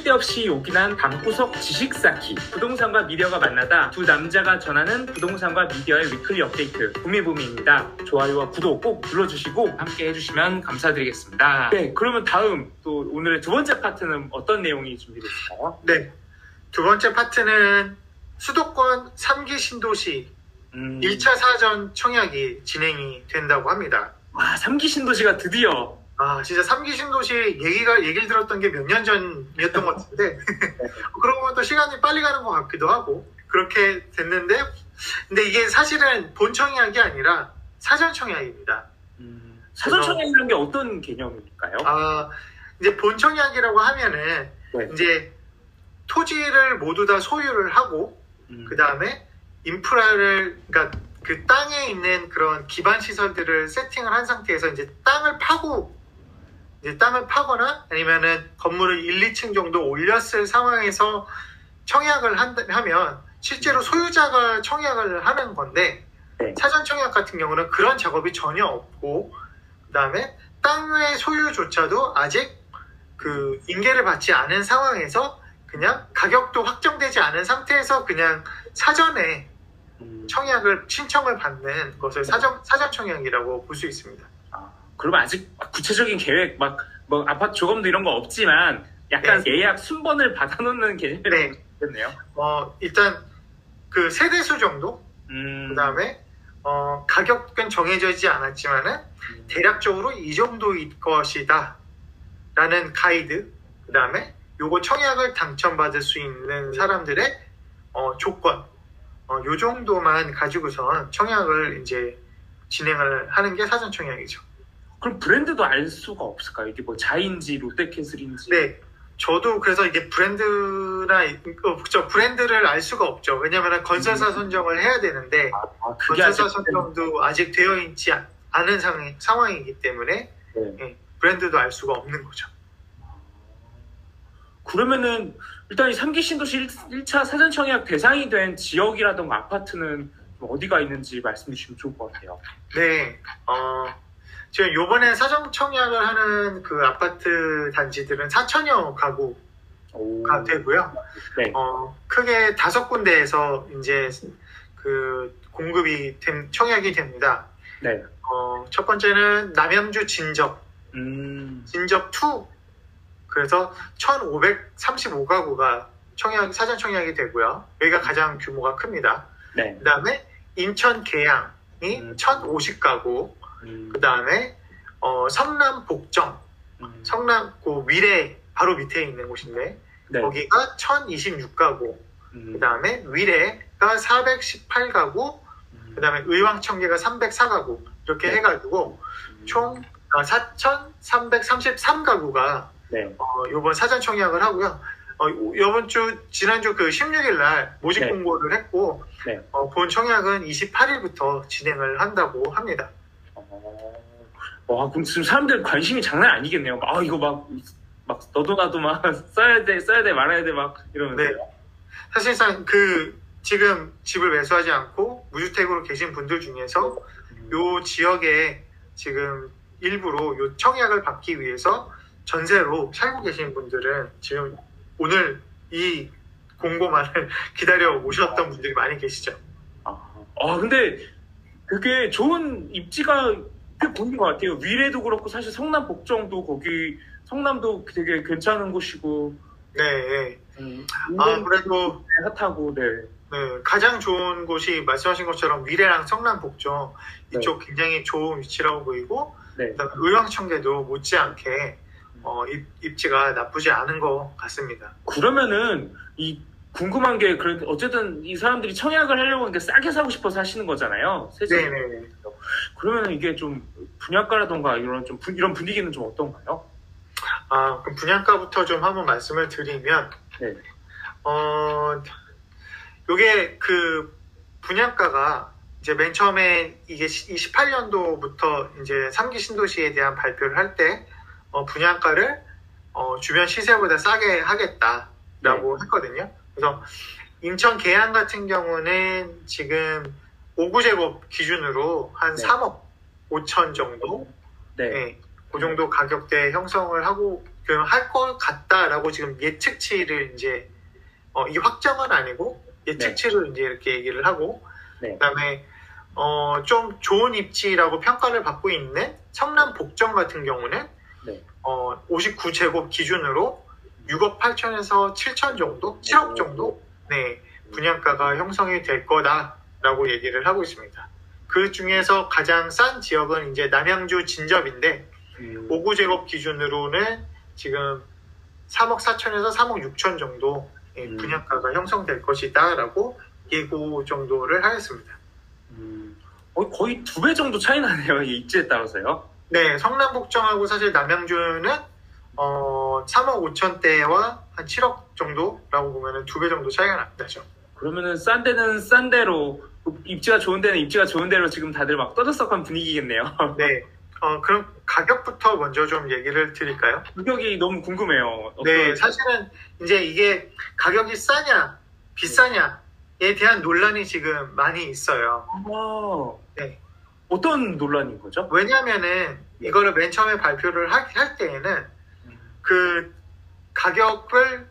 쓸데없이 요긴한 방구석 지식 쌓기 부동산과 미디어가 만나다 두 남자가 전하는 부동산과 미디어의 weekly 업데이트 부미부미입니다 좋아요와 구독 꼭 눌러주시고 함께 해주시면 감사드리겠습니다 네 그러면 다음 또 오늘의 두 번째 파트는 어떤 내용이 준비됐을까요? 네. 두 번째 파트는 수도권 3기 신도시 음... 1차 사전 청약이 진행이 된다고 합니다. 와 3기 신도시가 드디어 아, 진짜 3기 신도시 얘기가, 얘기를 들었던 게 몇 년 전이었던 것 같은데, 그러고 보면 또 시간이 빨리 가는 것 같기도 하고, 그렇게 됐는데, 근데 이게 사실은 본 청약이 아니라 사전 청약입니다. 음, 사전 청약이라는 게 어떤 개념일까요? 아, 이제 본 청약이라고 하면은, 네. 이제 토지를 모두 다 소유를 하고, 음, 그 다음에 인프라를, 그러니까 그 땅에 있는 그런 기반 시설들을 세팅을 한 상태에서 이제 땅을 파고, 이제 땅을 파거나 아니면은 건물을 1, 2층 정도 올렸을 상황에서 청약을 한, 하면 실제로 소유자가 청약을 하는 건데, 네. 사전 청약 같은 경우는 그런 작업이 전혀 없고, 그 다음에 땅의 소유조차도 아직 그 인계를 받지 않은 상황에서 그냥 가격도 확정되지 않은 상태에서 그냥 사전에 음, 청약을 신청을 받는 것을 사전 사전 청약이라고 볼 수 있습니다. 아, 그러면 아직 막 구체적인 계획 막 뭐 아파트 조감도 이런 거 없지만 약간 예약 순번을 받아놓는 개념이라고 네. 보겠네요. 어 일단 그 세대 수 정도? 음, 그다음에 어 가격은 정해지지 않았지만은 음, 대략적으로 이 정도일 것이다. 라는 가이드. 그다음에 요거 청약을 당첨받을 수 있는 사람들의 어, 조건. 어, 요 정도만 가지고선 청약을 이제 진행을 하는 게 사전 청약이죠. 그럼 브랜드도 알 수가 없을까요? 이게 뭐 자인지 롯데캐슬인지. 네, 저도 그래서 이게 브랜드나 어, 그쵸, 브랜드를 알 수가 없죠. 왜냐하면 건설사 선정을 해야 되는데 아, 아직 건설사 선정도 아직 되어 있지 않- 않은 상, 상황이기 때문에 네. 예, 브랜드도 알 수가 없는 거죠. 그러면은 일단 이 3기 신도시 1, 차 사전 청약 대상이 된 지역이라던가 아파트는 좀 어디가 있는지 말씀해 주시면 좋을 것 같아요. 네, 어, 지금 요번에 사전 청약을 하는 그 아파트 단지들은 4천여 가구가 오. 되고요. 네. 어, 크게 다섯 군데에서 이제 그 공급이 된, 청약이 됩니다. 네. 어, 첫 번째는 남양주 진접, 음. 진접 2. 그래서 1,535가구가 청약, 사전 청약이 되고요. 여기가 가장 규모가 큽니다. 네. 그 다음에 인천 계양이 음. 1,050가구, 음. 그 다음에 어, 성남 복정, 음. 성남 그 위례 바로 밑에 있는 곳인데 네. 거기가 1,026가구, 음. 그 다음에 위례가 418가구, 음. 그 다음에 의왕청계가 304가구 이렇게 네. 해가지고 총 어, 4,333가구가 네. 어, 이번 사전 청약을 하고요. 어, 이번 주 지난주 그 16일 날 모집 네. 공고를 했고 네. 어, 본 청약은 28일부터 진행을 한다고 합니다. 어. 와, 그럼 지금 사람들 관심이 장난 아니겠네요. 막, 아, 이거 막, 막, 너도 나도 막, 써야 돼, 써야 돼, 말아야 돼, 막, 이러면서. 네. 사실상 그 지금 집을 매수하지 않고 무주택으로 계신 분들 중에서 음. 요 지역에 지금 일부러 요 청약을 받기 위해서 전세로 살고 계신 분들은 지금 오늘 이 공고만을 기다려 오셨던 분들이 많이 계시죠. 아, 아, 근데 그게 좋은 입지가 꽤 보이는 것 같아요. 위례도 그렇고, 사실 성남 복정도 거기, 성남도 되게 괜찮은 곳이고, 네, 네. 음, 아, 그래도 핫하고, 네. 네, 가장 좋은 곳이 말씀하신 것처럼 위례랑 성남 복정 이쪽 굉장히 좋은 위치라고 보이고 네. 그다음에 의왕청계도 못지않게 어, 입, 입지가 나쁘지 않은 것 같습니다. 그러면은, 이, 궁금한 게, 그래, 어쨌든 이 사람들이 청약을 하려고 하니까 싸게 사고 싶어서 하시는 거잖아요. 세제. 네네. 그러면 이게 좀 분양가라던가 이런 좀 분- 이런 분위기는 좀 어떤가요? 아, 그럼 분양가부터 좀 한번 말씀을 드리면, 네. 어, 요게 그 분양가가 이제 맨 처음에 이게 28년도부터 이제 3기 신도시에 대한 발표를 할 때, 어, 분양가를 어, 주변 시세보다 싸게 하겠다라고 했거든요. 그래서 인천 계양 같은 경우는 지금 5구제곱 기준으로 한 네. 3억 5천 정도 네. 네, 그 정도 가격대 형성을 하고 그할것 같다라고 지금 예측치를 이제 어, 이 확정은 아니고 예측치를 이제 이렇게 얘기를 하고 네. 그다음에 어, 좀 좋은 입지라고 평가를 받고 있는 성남 복정 같은 경우는 네. 어, 59제곱 기준으로 6억 8천에서 7천 정도, 7억 정도 네, 분양가가 형성이 될 거다라고 얘기를 하고 있습니다. 그 중에서 가장 싼 지역은 이제 남양주 진접인데 음, 5구 제곱 기준으로는 지금 3억 4천에서 3억 6천 정도 예, 음. 분양가가 형성될 것이다라고 예고 정도를 하였습니다. 음, 거의, 거의 두배 정도 차이 나네요. 이 입지에 따라서요. 네, 성남복정하고 사실 남양주는 어, 3억 5천대와 한 7억 정도라고 보면 두배 정도 차이가 나죠. 그러면은 싼 데는 싼 대로 입지가 좋은 데는 입지가 좋은 대로 지금 다들 막 떠들썩한 분위기겠네요. 네, 어, 그럼 가격부터 먼저 좀 얘기를 드릴까요? 가격이 너무 궁금해요. 네, 사실은 이제 이게 가격이 싸냐, 비싸냐에 대한 논란이 지금 많이 있어요. 아, 네. 어떤 논란인 거죠? 왜냐면은 이거를 맨 처음에 발표를 하- 할 때에는 그 가격을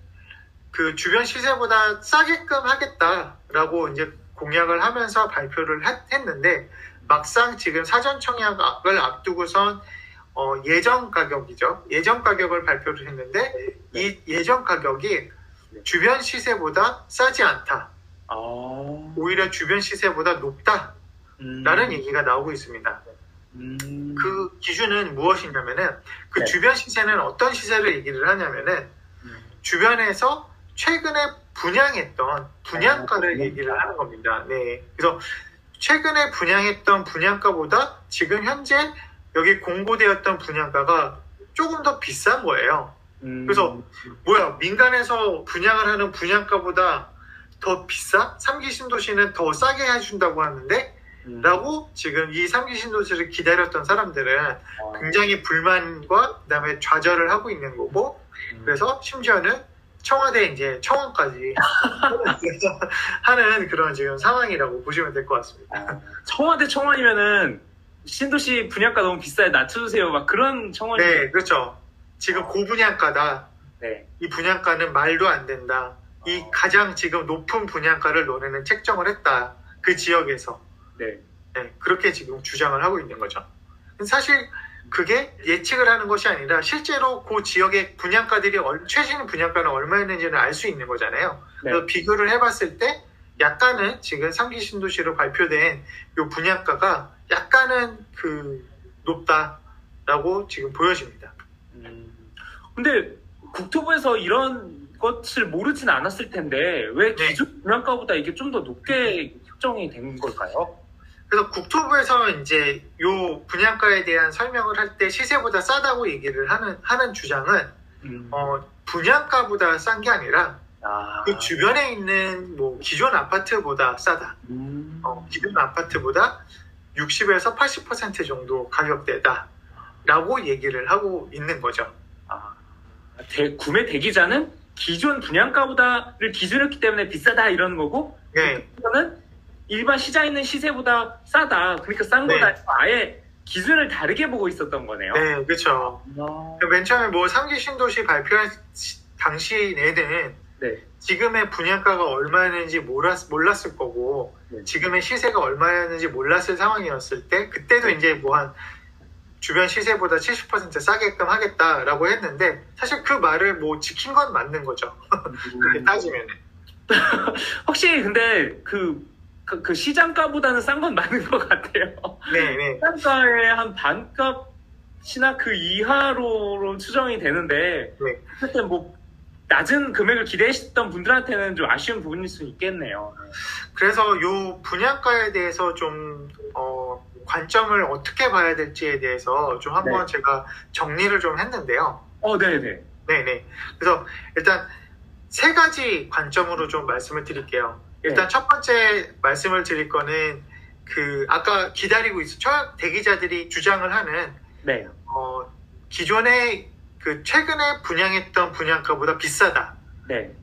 그 주변 시세보다 싸게끔 하겠다라고 이제 공약을 하면서 발표를 했- 했는데 막상 지금 사전 청약을 앞두고선 어, 예정 가격이죠. 예정 가격을 발표를 했는데 이 예정 가격이 주변 시세보다 싸지 않다. 아, 오히려 주변 시세보다 높다라는 음, 얘기가 나오고 있습니다. 음, 그 기준은 무엇이냐면은 그 네. 주변 시세는 어떤 시세를 얘기를 하냐면은 음, 주변에서 최근에 분양했던 분양가를 아, 분양가. 얘기를 하는 겁니다. 네. 그래서 최근에 분양했던 분양가보다 지금 현재 여기 공고되었던 분양가가 조금 더 비싼 거예요. 음, 그래서 뭐야, 민간에서 분양을 하는 분양가보다 더 비싸? 삼기 신도시는 더 싸게 해준다고 하는데? 음, 라고 지금 이 삼기 신도시를 기다렸던 사람들은 아, 굉장히 불만과 그다음에 좌절을 하고 있는 거고 음, 그래서 심지어는 청와대 이제 청원까지 하는 그런 지금 상황이라고 보시면 될 것 같습니다. 아, 청와대 청원이면은 신도시 분양가 너무 비싸요 낮춰주세요 막 그런 청원이 네, 그렇죠. 지금 고분양가다. 네. 이 분양가는 말도 안 된다. 이 가장 지금 높은 분양가를 너네는 책정을 했다. 그 지역에서. 네. 네, 그렇게 지금 주장을 하고 있는 거죠. 사실 그게 예측을 하는 것이 아니라 실제로 그 지역의 분양가들이 얼- 최신 분양가는 얼마였는지는 알 수 있는 거잖아요. 네. 그래서 비교를 해봤을 때 약간은 지금 3기 신도시로 발표된 이 분양가가 약간은 그 높다라고 지금 보여집니다. 음, 근데 국토부에서 이런 것을 모르진 않았을 텐데 왜 네. 기존 분양가보다 이게 좀 더 높게 책정이 된 걸까요? 그래서 국토부에서 이제 요 분양가에 대한 설명을 할 때 시세보다 싸다고 얘기를 하는 하는 주장은 음, 어, 분양가보다 싼 게 아니라 아, 그 주변에 있는 뭐 기존 아파트보다 싸다. 음, 어, 기존 아파트보다 60에서 80% 정도 가격대다라고 얘기를 하고 있는 거죠. 아, 대, 구매 대기자는 기존 분양가보다를 기준했기 때문에 비싸다 이런 거고 네, 이거는 일반 시장에 있는 시세보다 싸다 그러니까 싼 네. 거다 아예 기준을 다르게 보고 있었던 거네요. 네, 그렇죠. 아, 맨 처음에 뭐 3기 신도시 발표한 시- 당시에는 네. 지금의 분양가가 얼마였는지 몰랐, 몰랐을 거고 네. 지금의 시세가 얼마였는지 몰랐을 상황이었을 때 그때도 이제 뭐 한 주변 시세보다 70% 싸게끔 하겠다라고 했는데 사실 그 말을 뭐 지킨 건 맞는 거죠. 그렇게 따지면 확실히 근데 그, 그, 그 시장가보다는 싼건 맞는 것 같아요. 네, 네. 시장가의 한 반값이나 그 이하로 추정이 되는데 네. 하여튼 뭐 낮은 금액을 기대했던 분들한테는 좀 아쉬운 부분일 수 있겠네요. 그래서 요 분양가에 대해서 좀 어, 관점을 어떻게 봐야 될지에 대해서 좀 한번 네. 제가 정리를 좀 했는데요. 어, 네네. 네네. 그래서 일단 세 가지 관점으로 좀 말씀을 드릴게요. 일단 네. 첫 번째 말씀을 드릴 거는 그 아까 기다리고 있어 청약 대기자들이 주장을 하는 네. 어, 기존에 그 최근에 분양했던 분양가보다 비싸다. 네.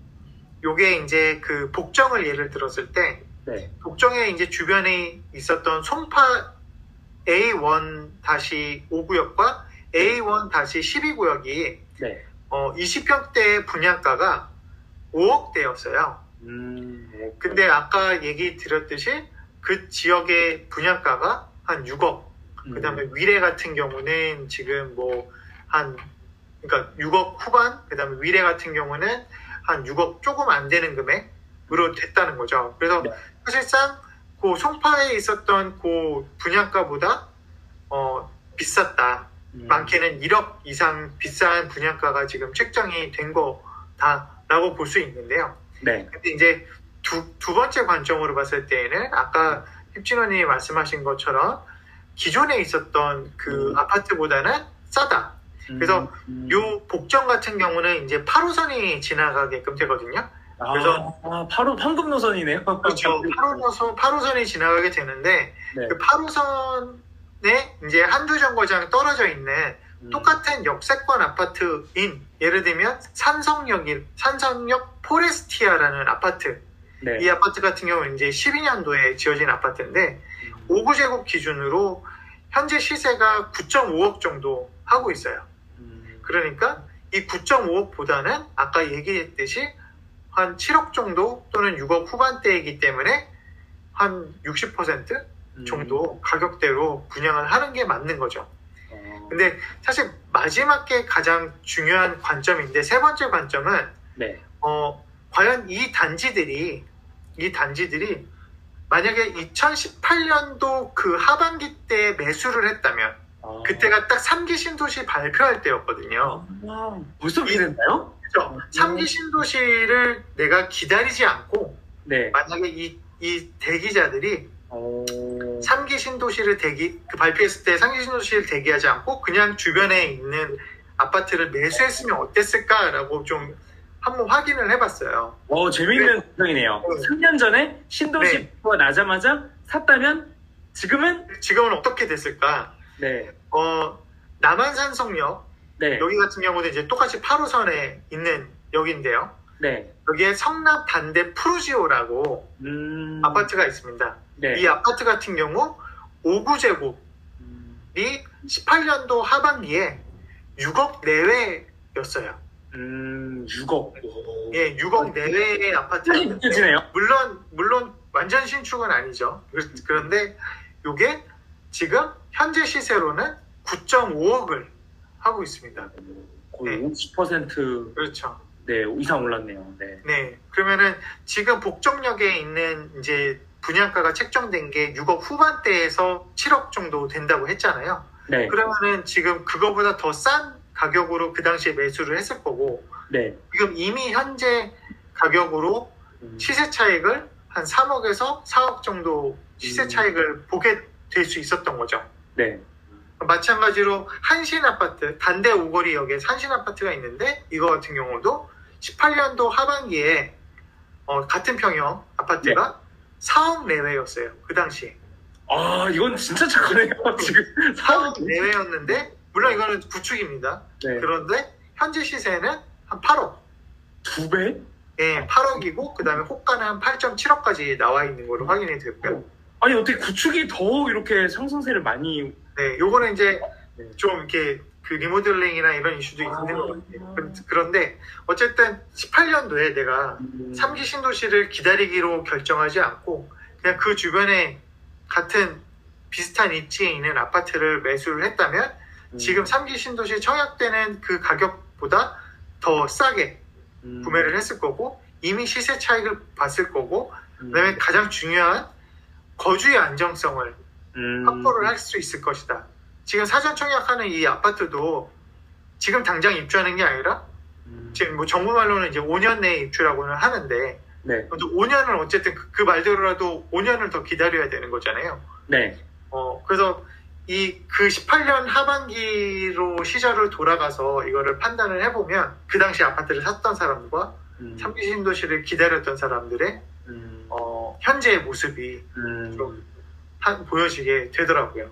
요게 이제 그 복정을 예를 들었을 때 네. 복정에 이제 주변에 있었던 송파 A1-5구역과 A1-12구역이 네. 어, 20평대 분양가가 5억대였어요. 음, 뭐, 근데 아까 얘기 드렸듯이 그 지역의 분양가가 한 6억. 음, 그 다음에 위례 같은 경우는 지금 뭐 한 그러니까 6억 후반. 그 다음에 위례 같은 경우는 한 6억 조금 안 되는 금액으로 됐다는 거죠. 그래서 네. 사실상 그 송파에 있었던 그 분양가보다 어 비쌌다. 음, 많게는 1억 이상 비싼 분양가가 지금 책정이 된 거다라고 볼 수 있는데요. 네, 근데 이제 두, 두 번째 관점으로 봤을 때에는 아까 힙진원이 말씀하신 것처럼 기존에 있었던 그 음. 아파트보다는 싸다. 그래서 음, 요 복정 같은 경우는 이제 8호선이 지나가게끔 되거든요. 아, 그래서- 아, 바로 황금 노선이네요. 그렇죠. 8호선, 8호선이 지나가게 되는데 네. 그 8호선에 이제 한두 정거장 떨어져 있는 음, 똑같은 역세권 아파트인 예를 들면 산성역인 산성역 포레스티아라는 아파트 네. 이 아파트 같은 경우는 이제 12년도에 지어진 아파트인데 5구제곱 기준으로 현재 시세가 9.5억 정도 하고 있어요. 음, 그러니까 이 9.5억보다는 아까 얘기했듯이 한 7억 정도 또는 6억 후반대이기 때문에 한 60% 음, 정도 가격대로 분양을 하는 게 맞는 거죠. 어, 근데 사실 마지막 게 가장 중요한 관점인데 세 번째 관점은 네. 어, 과연 이 단지들이 이 단지들이 만약에 2018년도 그 하반기 때 매수를 했다면 아, 그때가 딱 3기 신도시 발표할 때였거든요. 아, 벌써 됐나요? 그렇죠? 3기 신도시를 내가 기다리지 않고 네. 만약에 이, 이 대기자들이 어, 3기 신도시를 대기 그 발표했을 때 3기 신도시를 대기하지 않고 그냥 주변에 있는 아파트를 매수했으면 어땠을까라고 좀 한번 확인을 해봤어요. 어, 재밌는 구성이네요. 네. 3년 전에 신도시 네. 가 나자마자 샀다면 지금은 지금은 어떻게 됐을까? 네. 어, 남한산성역 네. 여기 같은 경우도 이제 똑같이 8호선에 있는 역인데요. 네. 여기에 성남 반대 프루지오라고 음, 아파트가 있습니다. 네. 이 아파트 같은 경우 5구제곱이 음, 18년도 하반기에 6억 내외였어요. 음, 6억. 오. 예, 6억 내외의 아파트였는데 느껴지네요. 물론 물론 완전 신축은 아니죠. 그- 그런데 이게 지금 현재 시세로는 9.5억을 하고 있습니다. 거의 네. 50% 그렇죠. 네, 이상 올랐네요. 네. 네. 그러면은 지금 복정역에 있는 이제 분양가가 책정된 게 6억 후반대에서 7억 정도 된다고 했잖아요. 네. 그러면은 지금 그거보다 더 싼 가격으로 그 당시에 매수를 했을 거고 네. 지금 이미 현재 가격으로 음, 시세 차익을 한 3억에서 4억 정도 시세 음. 차익을 보게 될 수 있었던 거죠. 네. 마찬가지로 한신 아파트, 단대 오거리역에 한신 아파트가 있는데 이거 같은 경우도 18년도 하반기에 어, 같은 평형 아파트가 4억 내외였어요. 그 당시에. 아, 이건 진짜 착하네요. 지금 4억 내외였는데 물론 이거는 구축입니다. 네. 그런데 현재 시세는 한 8억. 두 배? 예, 8억이고 그다음에 호가는 한 8.7억까지 나와 있는 걸로 확인이 됐고요. 아니, 어떻게 구축이 더 이렇게 상승세를 많이 네, 요거는 이제 네. 좀 이렇게 그 리모델링이나 이런 이슈도 아. 있는 것 같아요. 그- 그런데 어쨌든 18년도에 내가 음, 3기 신도시를 기다리기로 결정하지 않고 그냥 그 주변에 같은 비슷한 입지에 있는 아파트를 매수를 했다면 음, 지금 3기 신도시 청약되는 그 가격보다 더 싸게 음, 구매를 했을 거고 이미 시세 차익을 봤을 거고 음, 그다음에 가장 중요한 거주의 안정성을 음, 확보를 할 수 있을 것이다. 지금 사전 청약하는 이 아파트도 지금 당장 입주하는 게 아니라 음, 지금 뭐 정부 말로는 이제 5년 내에 입주라고는 하는데 네. 또 5년을 어쨌든 그, 그 말대로라도 5년을 더 기다려야 되는 거잖아요. 네. 어 그래서 이 그 18년 하반기로 시절을 돌아가서 이거를 판단을 해보면 그 당시 아파트를 샀던 사람과 음, 삼기 신도시를 기다렸던 사람들의 음, 어, 현재의 모습이 음. 좀 한- 보여지게 되더라고요.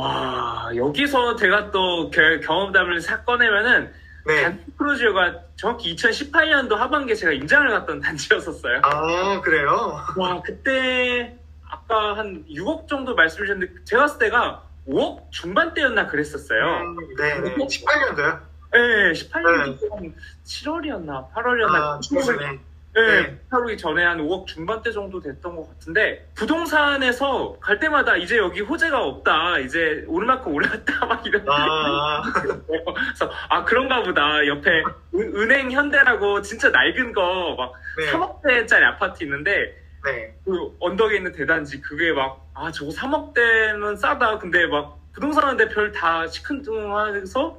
와, 여기서 제가 또 겨- 경험담을 사 꺼내면은 네. 단지 크루즈가 정확히 2018년도 하반기에 제가 임장을 갔던 단지였었어요. 아 그래요? 와, 그때 아까 한 6억 정도 말씀 주셨는데 제가 봤을 때가 5억 중반대였나 그랬었어요. 음, 네, 네. 18년도요? 네, 18년 한 7월이었나 8월이었나 아. 네, 네. 하루기 전에 한 5억 중반대 정도 됐던 것 같은데 부동산에서 갈 때마다 이제 여기 호재가 없다 이제 오르만큼 올랐다 막 이런 아, 그래서 아 그런가 보다 옆에 은- 은행 현대라고 진짜 낡은 거 막 네. 3억대짜리 아파트 있는데 네. 그 언덕에 있는 대단지 그게 막 아 저거 3억대는 싸다 근데 막 부동산한테 별 다 시큰둥해서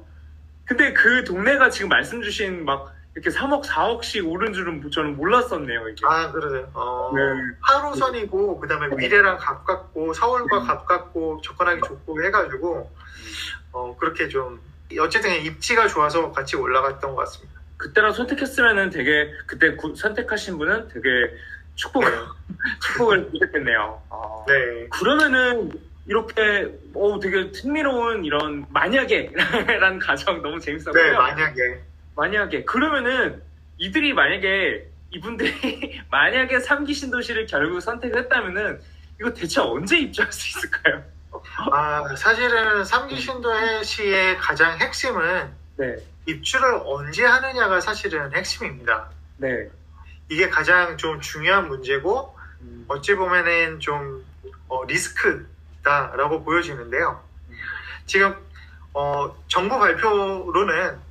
근데 그 동네가 지금 말씀 주신 막 이렇게 3억 4억씩 오른 줄은 저는 몰랐었네요 이게 아, 그러세요. 어, 네. 8호선이고, 그 다음에 미래랑 가깝고, 서울과 가깝고, 접근하기 좋고 해가지고, 어, 그렇게 좀, 어쨌든 입지가 좋아서 같이 올라갔던 것 같습니다. 그때랑 선택했으면은 되게 그때 구- 선택하신 분은 되게 축복을 축복을 드렸겠네요. 아. 네. 그러면은 이렇게 어 되게 흥미로운 이런 만약에 라는 가정 너무 재밌었고요. 네, 만약에. 만약에 그러면은 이들이 만약에 이분들이 만약에 삼기 신도시를 결국 선택했다면은 이거 대체 언제 입주할 수 있을까요? 아, 사실은 삼기신도시의 가장 핵심은 네, 입주를 언제 하느냐가 사실은 핵심입니다. 네, 이게 가장 좀 중요한 문제고, 음, 어찌 보면은 좀 어, 리스크다라고 보여지는데요. 지금 어, 정부 발표로는 음,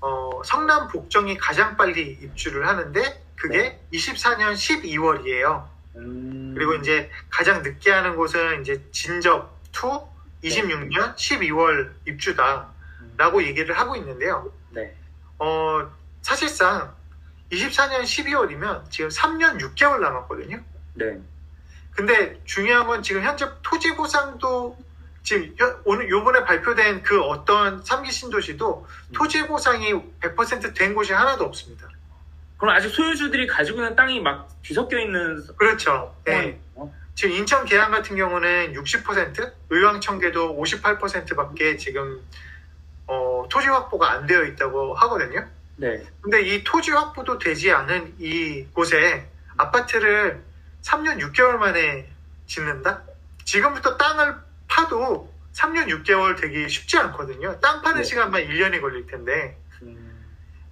어, 성남 복정이 가장 빨리 입주를 하는데 그게 24년 12월이에요. 음, 그리고 이제 가장 늦게 하는 곳은 이제 진접 2 26년 12월 입주다라고 얘기를 하고 있는데요. 네, 어, 사실상 24년 12월이면 지금 3년 6개월 남았거든요. 네, 근데 중요한 건 지금 현재 토지 보상도 지금 현- 오늘 요번에 발표된 그 어떤 삼기 신도시도 토지 보상이 100%된 곳이 하나도 없습니다. 그럼 아직 소유주들이 가지고 있는 땅이 막 뒤섞여 있는 그렇죠. 네. 지금 인천 계양 같은 경우는 60%, 의왕 청계도 58%밖에 지금 어, 토지 확보가 안 되어 있다고 하거든요. 네, 근데 이 토지 확보도 되지 않은 이 곳에 아파트를 3년 6개월 만에 짓는다? 지금부터 땅을 파도 3년 6개월 되기 쉽지 않거든요. 땅 파는 네. 시간만 1년이 걸릴 텐데. 음,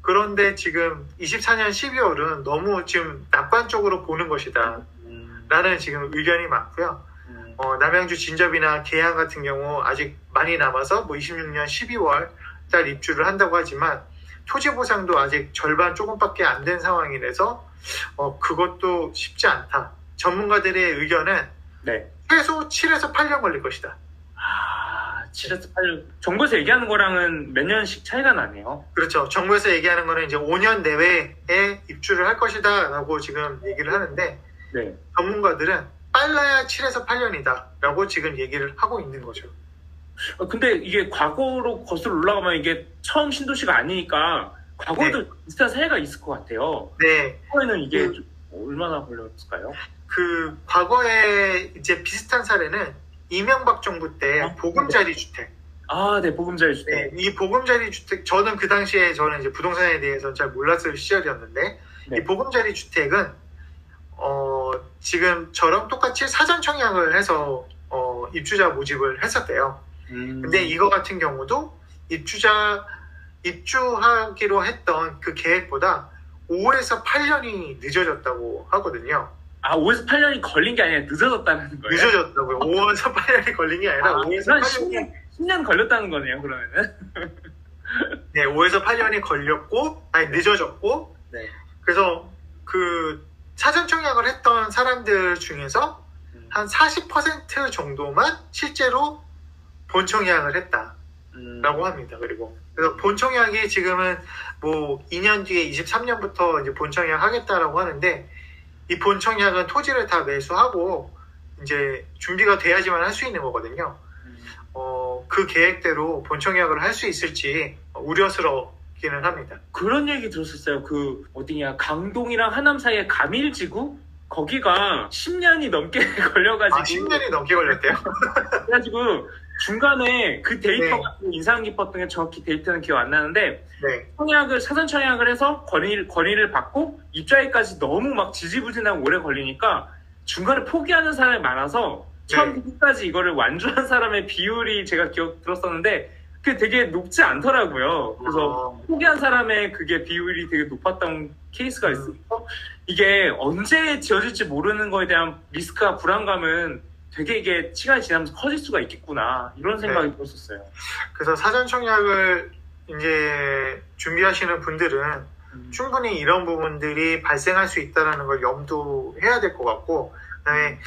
그런데 지금 24년 12월은 너무 지금 낙관적으로 보는 것이다. 음, 라는 지금 의견이 많고요. 음, 어, 남양주 진접이나 계양 같은 경우 아직 많이 남아서 뭐 26년 12월 달 입주를 한다고 하지만 토지 보상도 아직 절반 조금밖에 안 된 상황이라서 어, 그것도 쉽지 않다. 전문가들의 의견은 네. 최소 7에서 8년 걸릴 것이다. 아, 7에서 8년. 정부에서 얘기하는 거랑은 몇 년씩 차이가 나네요. 그렇죠. 정부에서 얘기하는 거는 이제 5년 내외에 입주를 할 것이다 라고 지금 얘기를 하는데 네. 전문가들은 빨라야 7에서 8년이다 라고 지금 얘기를 하고 있는 거죠. 어, 근데 이게 과거로 거슬러 올라가면 이게 처음 신도시가 아니니까 과거에도 비슷한 사례가 있을 것 같아요. 네. 과거에는 이게 음. 좀 얼마나 걸렸을까요? 그 과거에 이제 비슷한 사례는 이명박 정부 때 아, 보금자리 주택. 아, 네, 보금자리 주택. 네, 이 보금자리 주택 저는 그 당시에 저는 이제 부동산에 대해서 잘 몰랐을 시절이었는데 네. 이 보금자리 주택은 어 지금처럼 똑같이 사전 청약을 해서 어 입주자 모집을 했었대요. 음, 근데 이거 같은 경우도 입주자 입주하기로 했던 그 계획보다 5에서 8년이 늦어졌다고 하거든요. 아, 5에서 8년이 걸린 게 아니라 늦어졌다는 거예요? 늦어졌다고요. 5에서 8년이 걸린 게 아니라 아, 5에서 한 8년이 10년, 10년 걸렸다는 거네요, 그러면은. 네, 5에서 8년이 걸렸고 아니 늦어졌고 네. 그래서 그 사전 청약을 했던 사람들 중에서 음, 한40% 정도만 실제로 본 청약을 했다라고 음, 합니다. 그리고 그래서 본 청약이 지금은 뭐 2년 뒤에 23년부터 이제 본 청약 하겠다라고 하는데 이 본 청약은 토지를 다 매수하고 이제 준비가 돼야지만 할 수 있는 거거든요. 음. 어, 그 계획대로 본 청약을 할 수 있을지 우려스럽기는 합니다. 그런 얘기 들었었어요. 그 어디냐 강동이랑 하남 사이에 가밀지구 거기가 10년이 넘게 걸려가지고 아, 10년이 넘게 걸렸대요? 그래가지고 중간에 그 데이터가 네. 인상 깊었던 게 정확히 데이터는 기억 안 나는데 네. 청약을 사전 청약을 해서 권위를 권위를 받고 입주하기까지 너무 막 지지부진하고 오래 걸리니까 중간에 포기하는 사람이 많아서 처음부터 끝까지 이거를 완주한 사람의 비율이 제가 기억 들었었는데 그게 되게 높지 않더라고요. 그래서 어, 포기한 사람의 그게 비율이 되게 높았던 케이스가 있어서 이게 언제 지어질지 모르는 거에 대한 리스크와 불안감은 되게 이게 시간이 지나면서 커질 수가 있겠구나 이런 생각이 들었었어요. 그래서 사전 청약을 이제 준비하시는 분들은 음. 충분히 이런 부분들이 발생할 수 있다는 걸 염두해야 될 것 같고, 그다음에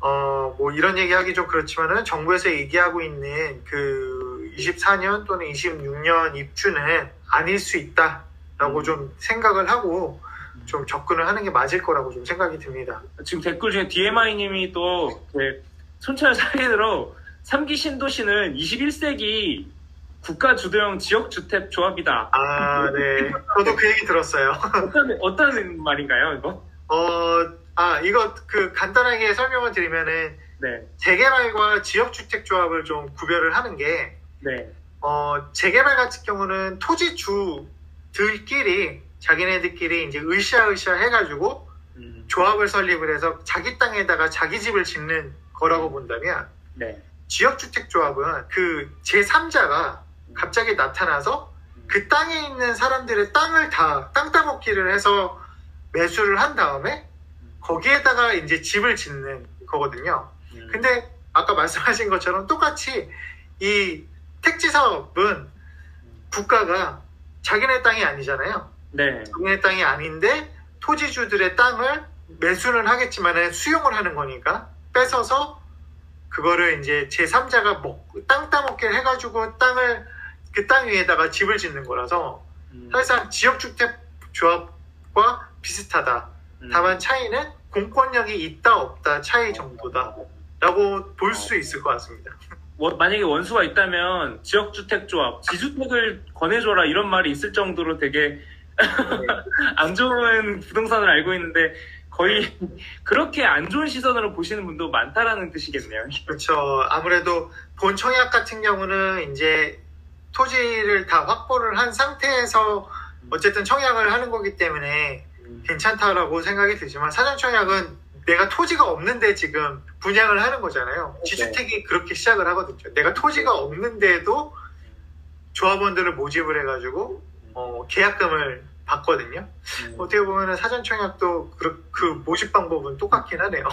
어, 뭐 이런 얘기하기 좀 그렇지만은 정부에서 얘기하고 있는 그 24년 또는 26년 입주는 아닐 수 있다라고 음. 좀 생각을 하고 좀 접근을 하는 게 맞을 거라고 좀 생각이 듭니다. 지금 댓글 중에 DMI님이 또그 손철 사례로 3기 신도시는 21세기 국가 주도형 지역 주택 조합이다. 아, 네. 저도 그 얘기 들었어요. 어떤, 어떤 말인가요, 이거? 어, 아, 이거 그 간단하게 설명을 드리면은 네, 재개발과 지역 주택 조합을 좀 구별을 하는 게, 네, 어, 재개발 같은 경우는 토지 주들끼리 자기네들끼리 이제 으쌰으쌰 해가지고 음, 조합을 설립을 해서 자기 땅에다가 자기 집을 짓는 거라고 본다면 네. 지역주택조합은 그 제3자가 갑자기 나타나서 그 땅에 있는 사람들의 땅을 다 땅 따먹기를 해서 매수를 한 다음에 거기에다가 이제 집을 짓는 거거든요. 음, 근데 아까 말씀하신 것처럼 똑같이 이 택지 사업은 국가가 자기네 땅이 아니잖아요. 네, 자기네 땅이 아닌데 토지주들의 땅을 매수는 하겠지만 수용을 하는 거니까 뺏어서 그거를 이제 제3자가 땅 따먹기를 해가지고 땅을 그 땅 위에다가 집을 짓는 거라서 음, 사실상 지역주택 조합과 비슷하다. 음. 다만 차이는 공권력이 있다 없다 차이 정도다. 라고 볼 수 있을 것 같습니다. 원- 만약에 원수가 있다면 지역주택조합, 지주택을 권해줘라 이런 말이 있을 정도로 되게 안 좋은 부동산을 알고 있는데 거의 그렇게 안 좋은 시선으로 보시는 분도 많다라는 뜻이겠네요. 그렇죠. 아무래도 본 청약 같은 경우는 이제 토지를 다 확보를 한 상태에서 어쨌든 청약을 하는 거기 때문에 괜찮다라고 생각이 들지만 사전 청약은 내가 토지가 없는데 지금 분양을 하는 거잖아요. 지주택이 그렇게 시작을 하거든요. 내가 토지가 없는데도 조합원들을 모집을 해가지고 어, 계약금을 받거든요. 음. 어떻게 보면 사전 청약도 그, 그 모집 방법은 똑같긴 하네요.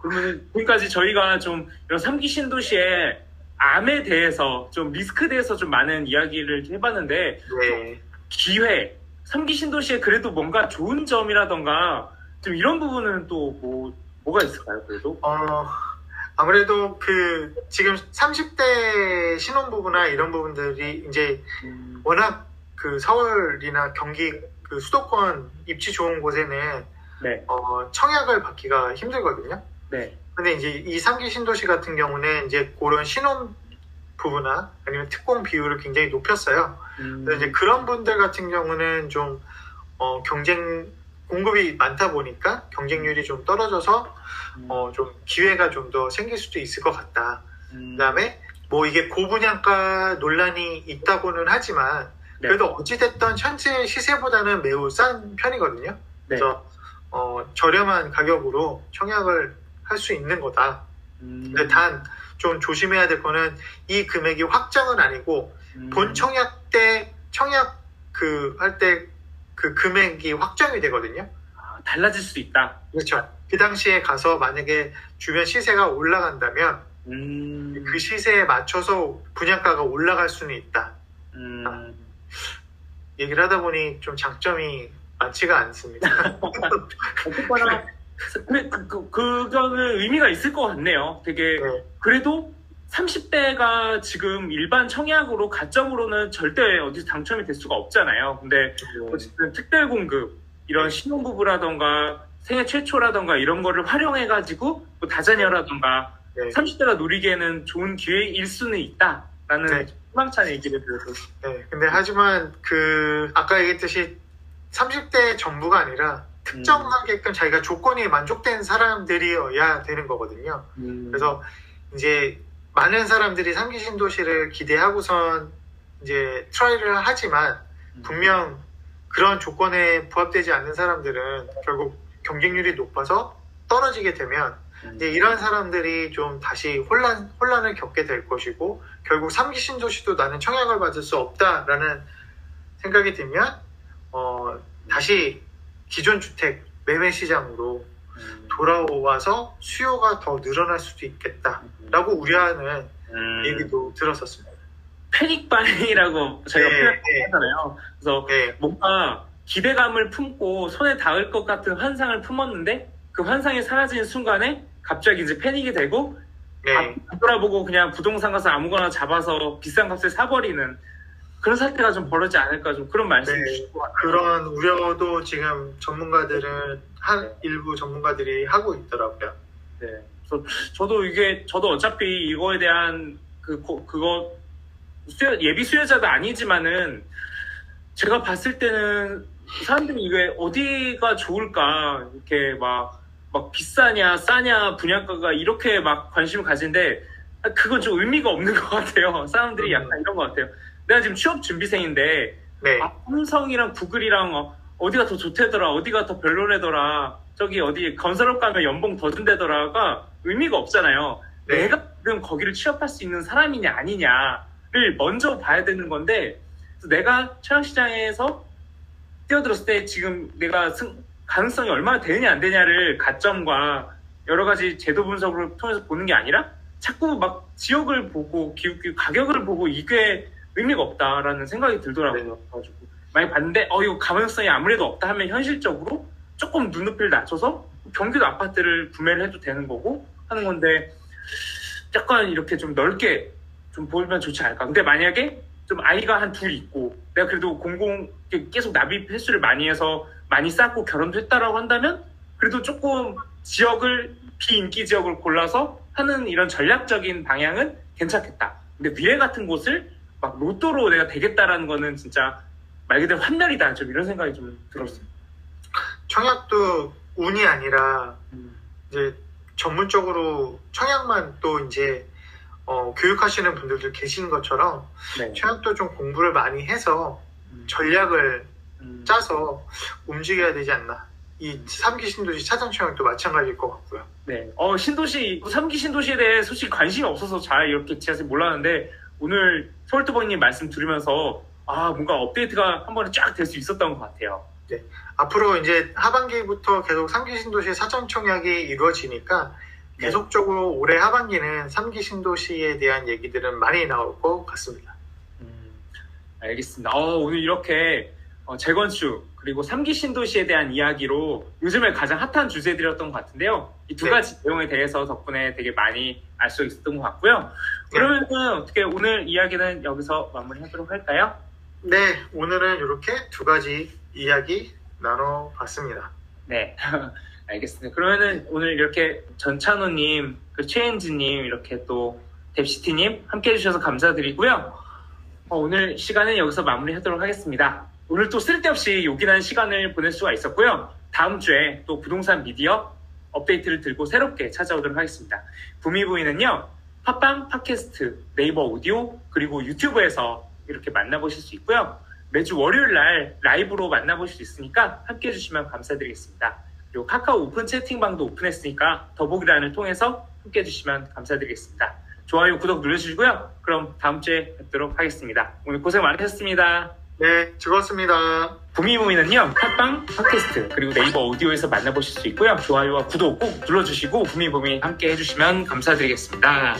그러면 지금까지 저희가 좀 이런 삼기 신도시의 암에 대해서 좀 리스크에 대해서 좀 많은 이야기를 해봤는데 네. 기회, 삼기 신도시에 그래도 뭔가 좋은 점이라던가 좀 이런 부분은 또 뭐, 뭐가 있을까요, 그래도? 어, 아무래도 그 지금 30대 신혼 부부나 이런 부분들이 이제 음, 워낙 그 서울이나 경기 그 수도권 입지 좋은 곳에는 네, 어, 청약을 받기가 힘들거든요. 네. 근데 이제 이 3기 신도시 같은 경우는 이제 그런 신혼 부부나 아니면 특공 비율을 굉장히 높였어요. 음, 그래서 이제 그런 분들 같은 경우는 좀 어, 경쟁 공급이 많다 보니까 경쟁률이 좀 떨어져서 음, 어, 좀 기회가 좀 더 생길 수도 있을 것 같다. 음, 그다음에 뭐 이게 고분양가 논란이 있다고는 하지만 네. 그래도 어찌됐던 현재 시세보다는 매우 싼 편이거든요. 네. 그래서 어, 저렴한 가격으로 청약을 할 수 있는 거다. 음, 근데 단 좀 조심해야 될 거는 이 금액이 확정은 아니고 음, 본 청약 때 청약 그 할 때 그 금액이 확정이 되거든요. 아, 달라질 수 있다. 그렇죠. 그 당시에 가서 만약에 주변 시세가 올라간다면 음, 그 시세에 맞춰서 분양가가 올라갈 수는 있다. 음, 얘기를 하다 보니 좀 장점이 많지가 않습니다. 어쨌거나 그, 그, 그, 그거는 의미가 있을 것 같네요. 되게 네. 그래도 30대가 지금 일반 청약으로 가점으로는 절대 어디서 당첨이 될 수가 없잖아요. 근데 어쨌든 특별 공급 이런 신혼부부라던가 생애 최초라던가 이런 거를 활용해가지고 뭐 다자녀라던가 네. 30대가 누리기에는 좋은 기회일 수는 있다라는 네. 희망찬 얘기를 들어서 네, 근데 하지만 그 아까 얘기했듯이 30대 전부가 아니라 특정하게끔 자기가 조건이 만족된 사람들이어야 되는 거거든요. 음, 그래서 이제 많은 사람들이 삼기 신도시를 기대하고선 이제 try를 하지만 음. 분명 그런 조건에 부합되지 않는 사람들은 결국 경쟁률이 높아서 떨어지게 되면 이제 이런 사람들이 좀 다시 혼란, 혼란을 겪게 될 것이고, 결국 3기 신도시도 나는 청약을 받을 수 없다라는 생각이 들면, 어, 다시 기존 주택 매매 시장으로 음. 돌아와서 수요가 더 늘어날 수도 있겠다라고 우려하는 음. 얘기도 들었었습니다. 패닉바이라고 저희가 네, 표현하잖아요. 그래서 네, 뭔가 기대감을 품고 손에 닿을 것 같은 환상을 품었는데 그 환상이 사라지는 순간에 갑자기 이제 패닉이 되고 네, 안 돌아보고 그냥 부동산 가서 아무거나 잡아서 비싼 값에 사버리는 그런 사태가 좀 벌어지지 않을까 좀 그런 말씀 네. 주신 것 같아요. 그런 우려도 지금 전문가들은 한 일부 전문가들이 하고 있더라고요. 네. 그래서 저도 이게 저도 어차피 이거에 대한 그 고- 그거 수요, 예비 수요자도 아니지만은 제가 봤을 때는 사람들이 이게 어디가 좋을까 이렇게 막 막 비싸냐 싸냐 분양가가 이렇게 막 관심을 가지는데 그건 좀 의미가 없는 것 같아요. 사람들이 음. 약간 이런 것 같아요. 내가 지금 취업 준비생인데 네, 아, 삼성이랑 구글이랑 어, 어디가 더 좋대더라, 어디가 더 별로래더라, 저기 어디 건설업 가면 연봉 더 준대더라가 의미가 없잖아요. 네. 내가 지금 거기를 취업할 수 있는 사람이냐 아니냐를 먼저 봐야 되는 건데 내가 취업시장에서 뛰어들었을 때 지금 내가 승- 가능성이 얼마나 되느냐 안 되냐를 가점과 여러 가지 제도 분석을 통해서 보는 게 아니라 자꾸 막 지역을 보고 기- 기- 가격을 보고 이게 의미가 없다라는 생각이 들더라고요. 그래가지고 만약 봤는데 어 이거 가능성이 아무래도 없다 하면 현실적으로 조금 눈높이를 낮춰서 경기도 아파트를 구매를 해도 되는 거고 하는 건데 약간 이렇게 좀 넓게 좀 보면 좋지 않을까. 근데 만약에 좀 아이가 한 둘 있고 내가 그래도 공공 계속 납입 횟수를 많이 해서 많이 쌓고 결혼도 했다라고 한다면 그래도 조금 지역을 비인기 지역을 골라서 하는 이런 전략적인 방향은 괜찮겠다. 근데 미래 같은 곳을 막 로또로 내가 되겠다라는 거는 진짜 말 그대로 환멸이다. 좀 이런 생각이 좀 들었어요. 청약도 운이 아니라 음, 이제 전문적으로 청약만 또 이제 어, 교육하시는 분들도 계신 것처럼 네. 청약도 좀 공부를 많이 해서 음, 전략을 음, 짜서 움직여야 되지 않나. 이 3기 신도시 차장 청약도 마찬가지일 것 같고요. 네. 어, 신도시, 3기 신도시에 대해 솔직히 관심이 없어서 잘 이렇게 자세히 몰랐는데, 오늘 서울트버님 말씀 들으면서, 아, 뭔가 업데이트가 한 번에 쫙 될 수 있었던 것 같아요. 앞으로 이제 하반기부터 계속 3기 신도시 사전 청약이 이루어지니까 네. 계속적으로 올해 하반기는 3기 신도시에 대한 얘기들은 많이 나올 것 같습니다. 음, 알겠습니다. 어, 오늘 이렇게 어, 재건축, 그리고 3기 신도시에 대한 이야기로 요즘에 가장 핫한 주제들이었던 것 같은데요. 이두 네. 가지 내용에 대해서 덕분에 되게 많이 알 수 있었던 것 같고요. 그러면은 어떻게 오늘 이야기는 여기서 마무리하도록 할까요? 네, 오늘은 이렇게 두 가지 이야기 나눠봤습니다. 네, 알겠습니다. 그러면은 오늘 이렇게 전찬호님, 그 최은지님, 이렇게 또 뎁시티님 함께 해주셔서 감사드리고요. 어, 오늘 시간은 여기서 마무리하도록 하겠습니다. 오늘 또 쓸데없이 요긴한 시간을 보낼 수가 있었고요. 다음 주에 또 부동산 미디어 업데이트를 들고 새롭게 찾아오도록 하겠습니다. 부미부인은요, 팟빵, 팟캐스트, 네이버 오디오, 그리고 유튜브에서 이렇게 만나보실 수 있고요. 매주 월요일 날 라이브로 만나보실 수 있으니까 함께 해주시면 감사드리겠습니다. 그리고 카카오 오픈 채팅방도 오픈했으니까 더보기란을 통해서 함께 해주시면 감사드리겠습니다. 좋아요, 구독 눌러주시고요. 그럼 다음 주에 뵙도록 하겠습니다. 오늘 고생 많으셨습니다. 네, 즐거웠습니다. 부미부미는요, 팟빵, 팟캐스트, 그리고 네이버 오디오에서 만나보실 수 있고요. 좋아요와 구독 꼭 눌러주시고 부미부미 함께 해주시면 감사드리겠습니다.